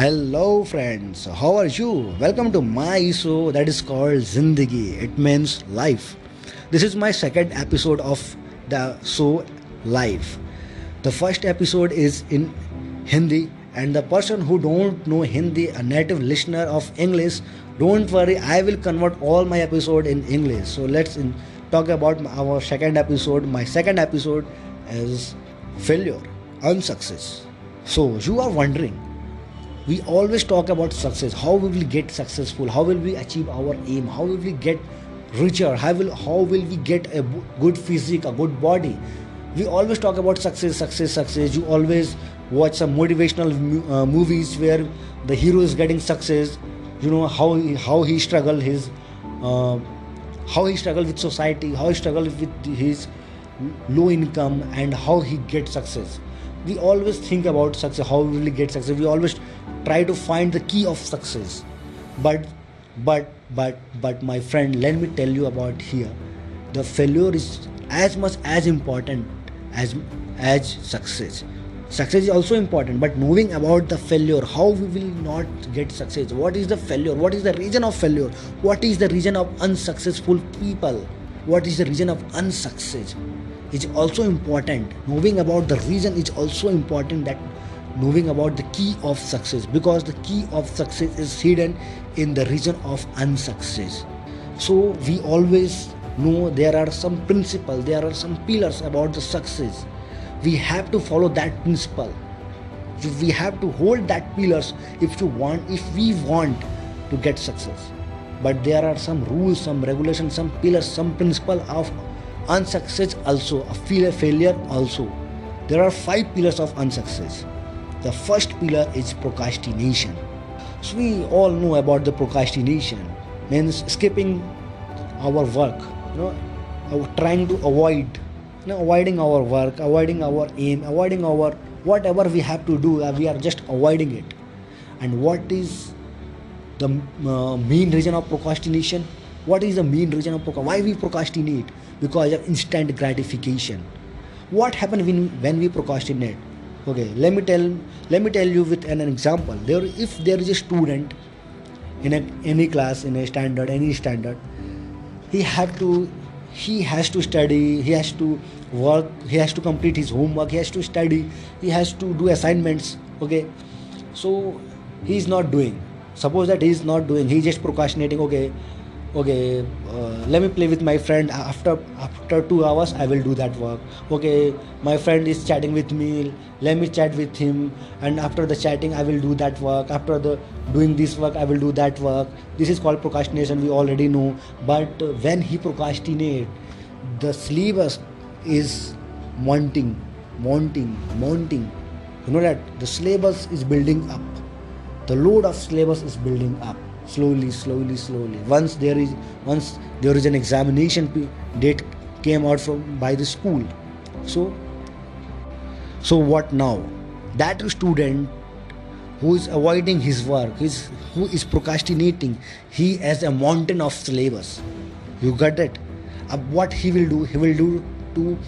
Hello, friends. How are you? Welcome to my show that is called Zindagi. It means life. This is my second episode of the show Life. The first episode is in Hindi, and the person who don't know Hindi, a native listener of English, don't worry. I will convert all my episode in English. So let's in, talk about our second episode. My second episode is failure, unsuccess. So you are wondering we always talk about success. How will we get successful? How will we achieve our aim? How will we get richer? How will how will we get a good physique a good body? We always talk about success success success. You always watch some motivational uh, movies where the hero is getting success. You know how he, how he struggle his uh, how he struggle with society how he struggle with his low income and how he get success we always think about success how we will get success. We always try to find the key of success. But but but but my friend let me tell you about here. The failure is as much as important as as success. Success is also important but knowing about the failure how we will not get success? What is the failure? What is the reason of failure? What is the reason of unsuccessful people? What is the reason of unsuccess is also important. Knowing about the reason is also important that knowing about the key of success because the key of success is hidden in the reason of unsuccess. So we always know there are some principles there are some pillars about the success. We have to follow that principle. We have to hold that pillars if you want if we want to get success. But there are some rules some regulations some pillars some principle of unsuccess also a failure also. There are five pillars of unsuccess. The first pillar is procrastination. So we all know about the procrastination means skipping our work you know trying to avoid you know avoiding our work avoiding our aim avoiding our whatever we have to do uh, we are just avoiding it. And what is the uh, main reason of procrastination? What is the main reason of procrastination why we procrastinate because of instant gratification. What happens when, when we procrastinate? Okay let me tell let me tell you with an, an example. There if there is a student in a, any class in a standard any standard he have to he has to study he has to work he has to complete his homework he has to study he has to do assignments okay? So he is not doing. Suppose that he is not doing he is just procrastinating okay okay uh, let me play with my friend. After after two hours i will do that work. Okay my friend is chatting with me. Let me chat with him. And after the chatting i will do that work. After the doing this work i will do that work. This is called procrastination we already know. But when he procrastinate the syllabus is mounting mounting mounting you know that the syllabus is building up. The load of syllabus is building up slowly slowly slowly. Once there is once there is an examination date came out from by the school. So so what now? That student who is avoiding his work is who is procrastinating he has a mountain of syllabus. You got it? Uh, what he will do he will do to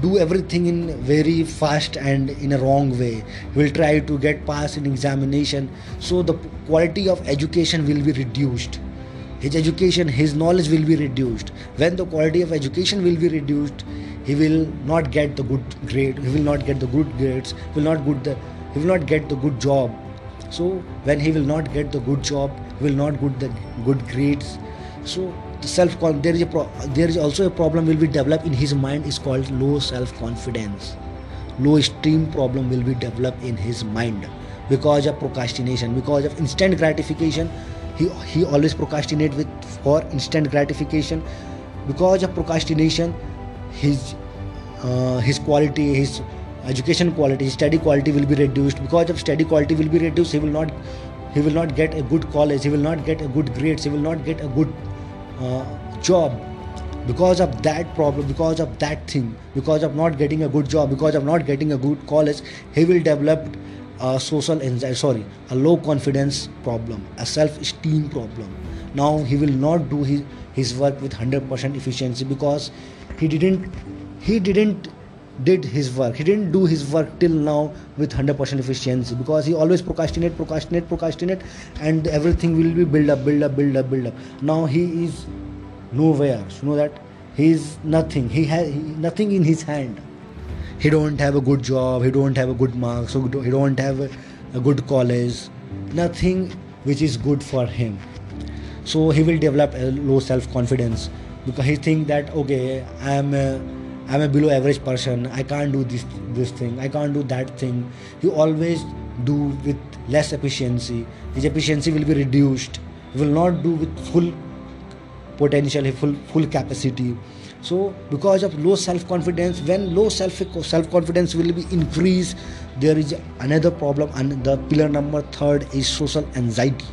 do everything in very fast and in a wrong way. Will try to get past in examination. So the quality of education will be reduced. His education his knowledge will be reduced. When the quality of education will be reduced he will not get the good grade he will not get the good grades will not good the he will not get the good job. So when he will not get the good job he will not get the good grades so the self there is a pro- there is also a problem will be developed in his mind is called low self confidence low esteem problem will be developed in his mind because of procrastination because of instant gratification. He he always procrastinate with for instant gratification. Because of procrastination his uh, his quality his education quality his study quality will be reduced. Because of study quality will be reduced he will not he will not get a good college he will not get a good grades he will not get a good Uh, job because of that problem because of that thing because of not getting a good job because of not getting a good college he will develop a social anxiety sorry a low confidence problem a self-esteem problem. Now he will not do his, his work with 100% efficiency because he didn't he didn't did his work. He didn't do his work till now with 100% efficiency because he always procrastinate procrastinate procrastinate and everything will be build up build up build up build up. Now he is nowhere. You know that? He is nothing. He has nothing in his hand. He don't have a good job. He don't have a good marks so he don't have a, a good college. Nothing which is good for him. So he will develop a low self confidence because he think that okay i am a, i'm a below average person. I can't do this this thing. I can't do that thing. You always do with less efficiency. His efficiency will be reduced. You will not do with full potential full full capacity. So because of low self confidence when low self self confidence will be increased there is another problem. And the pillar number third is social anxiety.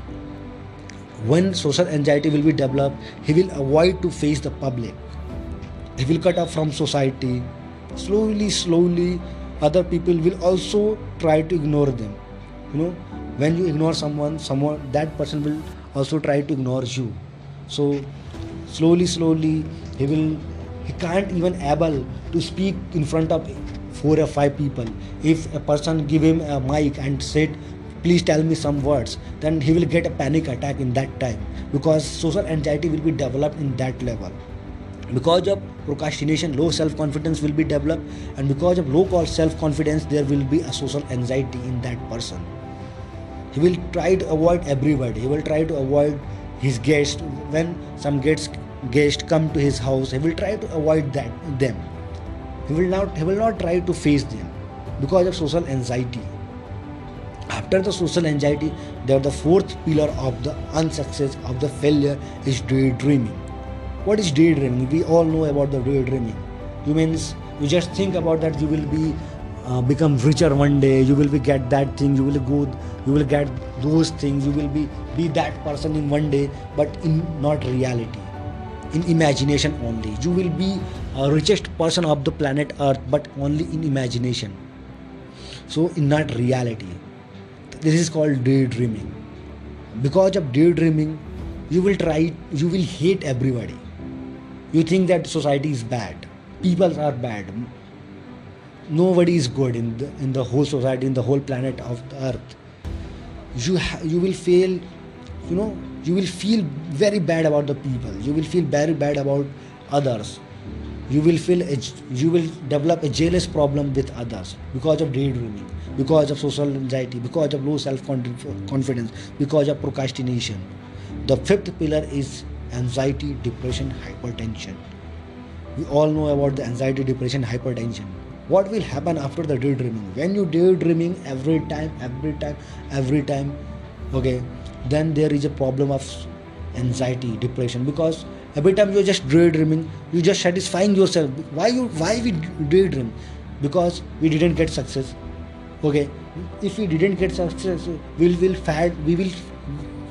When social anxiety will be developed he will avoid to face the public he will cut off from society. Slowly slowly other people will also try to ignore them. You know when you ignore someone someone that person will also try to ignore you. So slowly slowly he will he can't even able to speak in front of four or five people. If a person give him a mic and said please tell me some words then he will get a panic attack in that time because social anxiety will be developed in that level because of procrastination low self-confidence will be developed and because of low self-confidence there will be a social anxiety in that person. He will try to avoid everybody. He will try to avoid his guests. When some guests guests come to his house he will try to avoid that them. He will not he will not try to face them because of social anxiety. After the social anxiety, there the fourth pillar of the unsuccess of the failure is daydreaming. What is daydreaming? We all know about the daydreaming. You means you just think about that you will be uh, become richer one day. You will be get that thing. You will go. You will get those things. You will be be that person in one day, but in not reality, in imagination only. You will be a richest person of the planet Earth, but only in imagination. So in not reality this is called daydreaming because of daydreaming you will try you will hate everybody you think that society is bad. People are bad. Nobody is good in the in the whole society in the whole planet of the earth. You ha- you will feel you know you will feel very bad about the people. You will feel very bad about others. You will feel a, you will develop a jealous problem with others because of daydreaming because of social anxiety because of low self confidence because of procrastination. The fifth pillar is anxiety depression hypertension. We all know about the anxiety depression hypertension. What will happen after the daydreaming? When you daydreaming every time every time every time okay then there is a problem of anxiety depression. Because every time you're just daydreaming you're just satisfying yourself. Why you why we daydream? Because we didn't get success okay? If we didn't get success we will fad we will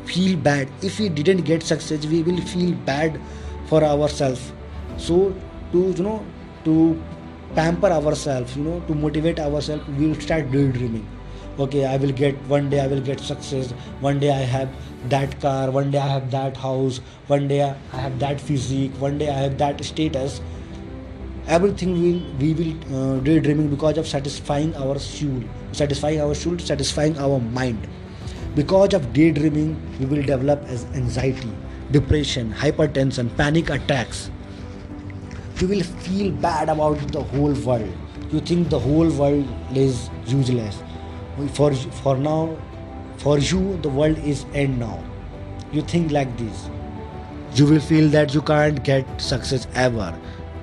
feel bad. If we didn't get success we will feel bad for ourselves. So to you know to pamper ourselves you know to motivate ourselves we will start daydreaming. Okay i will get one day i will get success. One day i have that car. One day i have that house. One day i have that physique. One day i have that status. Everything will we will uh, daydreaming because of satisfying our soul. Satisfying our soul satisfying our mind because of daydreaming we will develop as anxiety depression hypertension panic attacks. You will feel bad about the whole world. You think the whole world is useless. For for now for you the world is end now. You think like this. You will feel that you can't get success ever.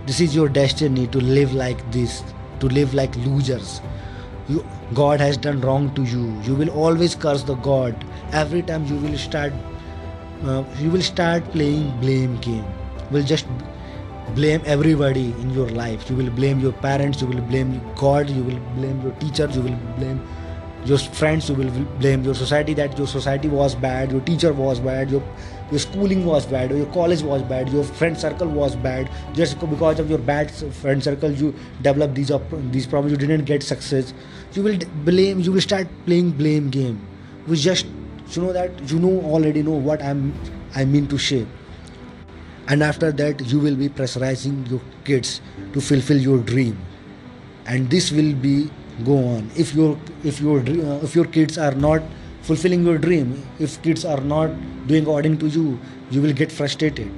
This is your destiny to live like this to live like losers. You, god has done wrong to you. You will always curse the god. Every time you will start uh, you will start playing blame game. Will just blame everybody in your life. You will blame your parents. You will blame god. You will blame your teacher you will blame your friends. You will blame your society that your society was bad your teacher was bad your your schooling was bad or your college was bad your friend circle was bad. Just because of your bad friend circle you develop these these problems you didn't get success. You will blame you will start playing blame game. We just you know that you know already know what i'm i mean to say. And after that you will be pressurizing your kids to fulfill your dream. And this will be go on. If your if your uh, if your kids are not fulfilling your dream. If kids are not doing according to you you will get frustrated.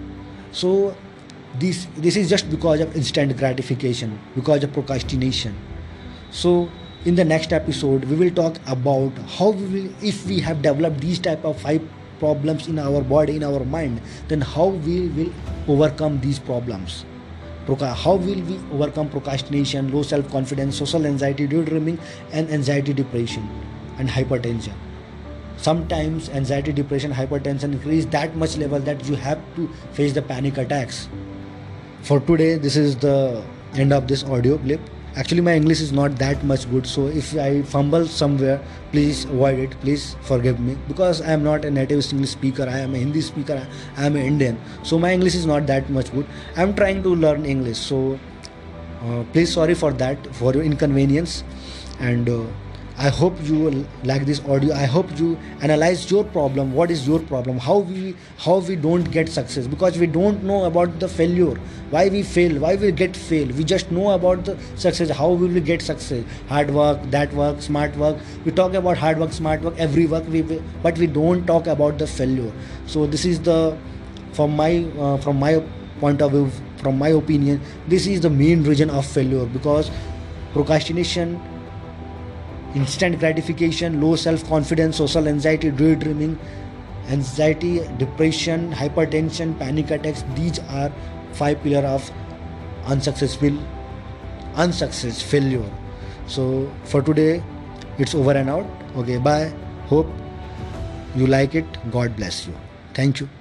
So this this is just because of instant gratification because of procrastination. So in the next episode we will talk about how we will if we have developed these type of five problems in our body in our mind then how we will overcome these problems? How will we overcome procrastination low self confidence social anxiety daydreaming and anxiety depression and hypertension sometimes anxiety depression hypertension increase that much level that you have to face the panic attacks. For today this is the end of this audio clip. Actually my english is not that much good so if i fumble somewhere please avoid it. Please forgive me. Because i am not a native english speaker i am a hindi speaker i am an indian. So my english is not that much good. I am trying to learn english so uh, please sorry for that for your inconvenience. And uh, i hope you like this audio. I hope you analyze your problem. What is your problem? How we how we don't get success? Because we don't know about the failure. Why we fail? Why we get fail? We just know about the success. How we will get success? Hard work that work smart work. We talk about hard work smart work every work we we- but we don't talk about the failure. So this is the from my uh, from my point of view from my opinion this is the main reason of failure because procrastination instant gratification low self confidence social anxiety daydreaming anxiety depression hypertension panic attacks these are five pillars of unsuccessful unsuccess failure. So for today it's over and out. Okay bye. Hope you like it. God bless you. Thank you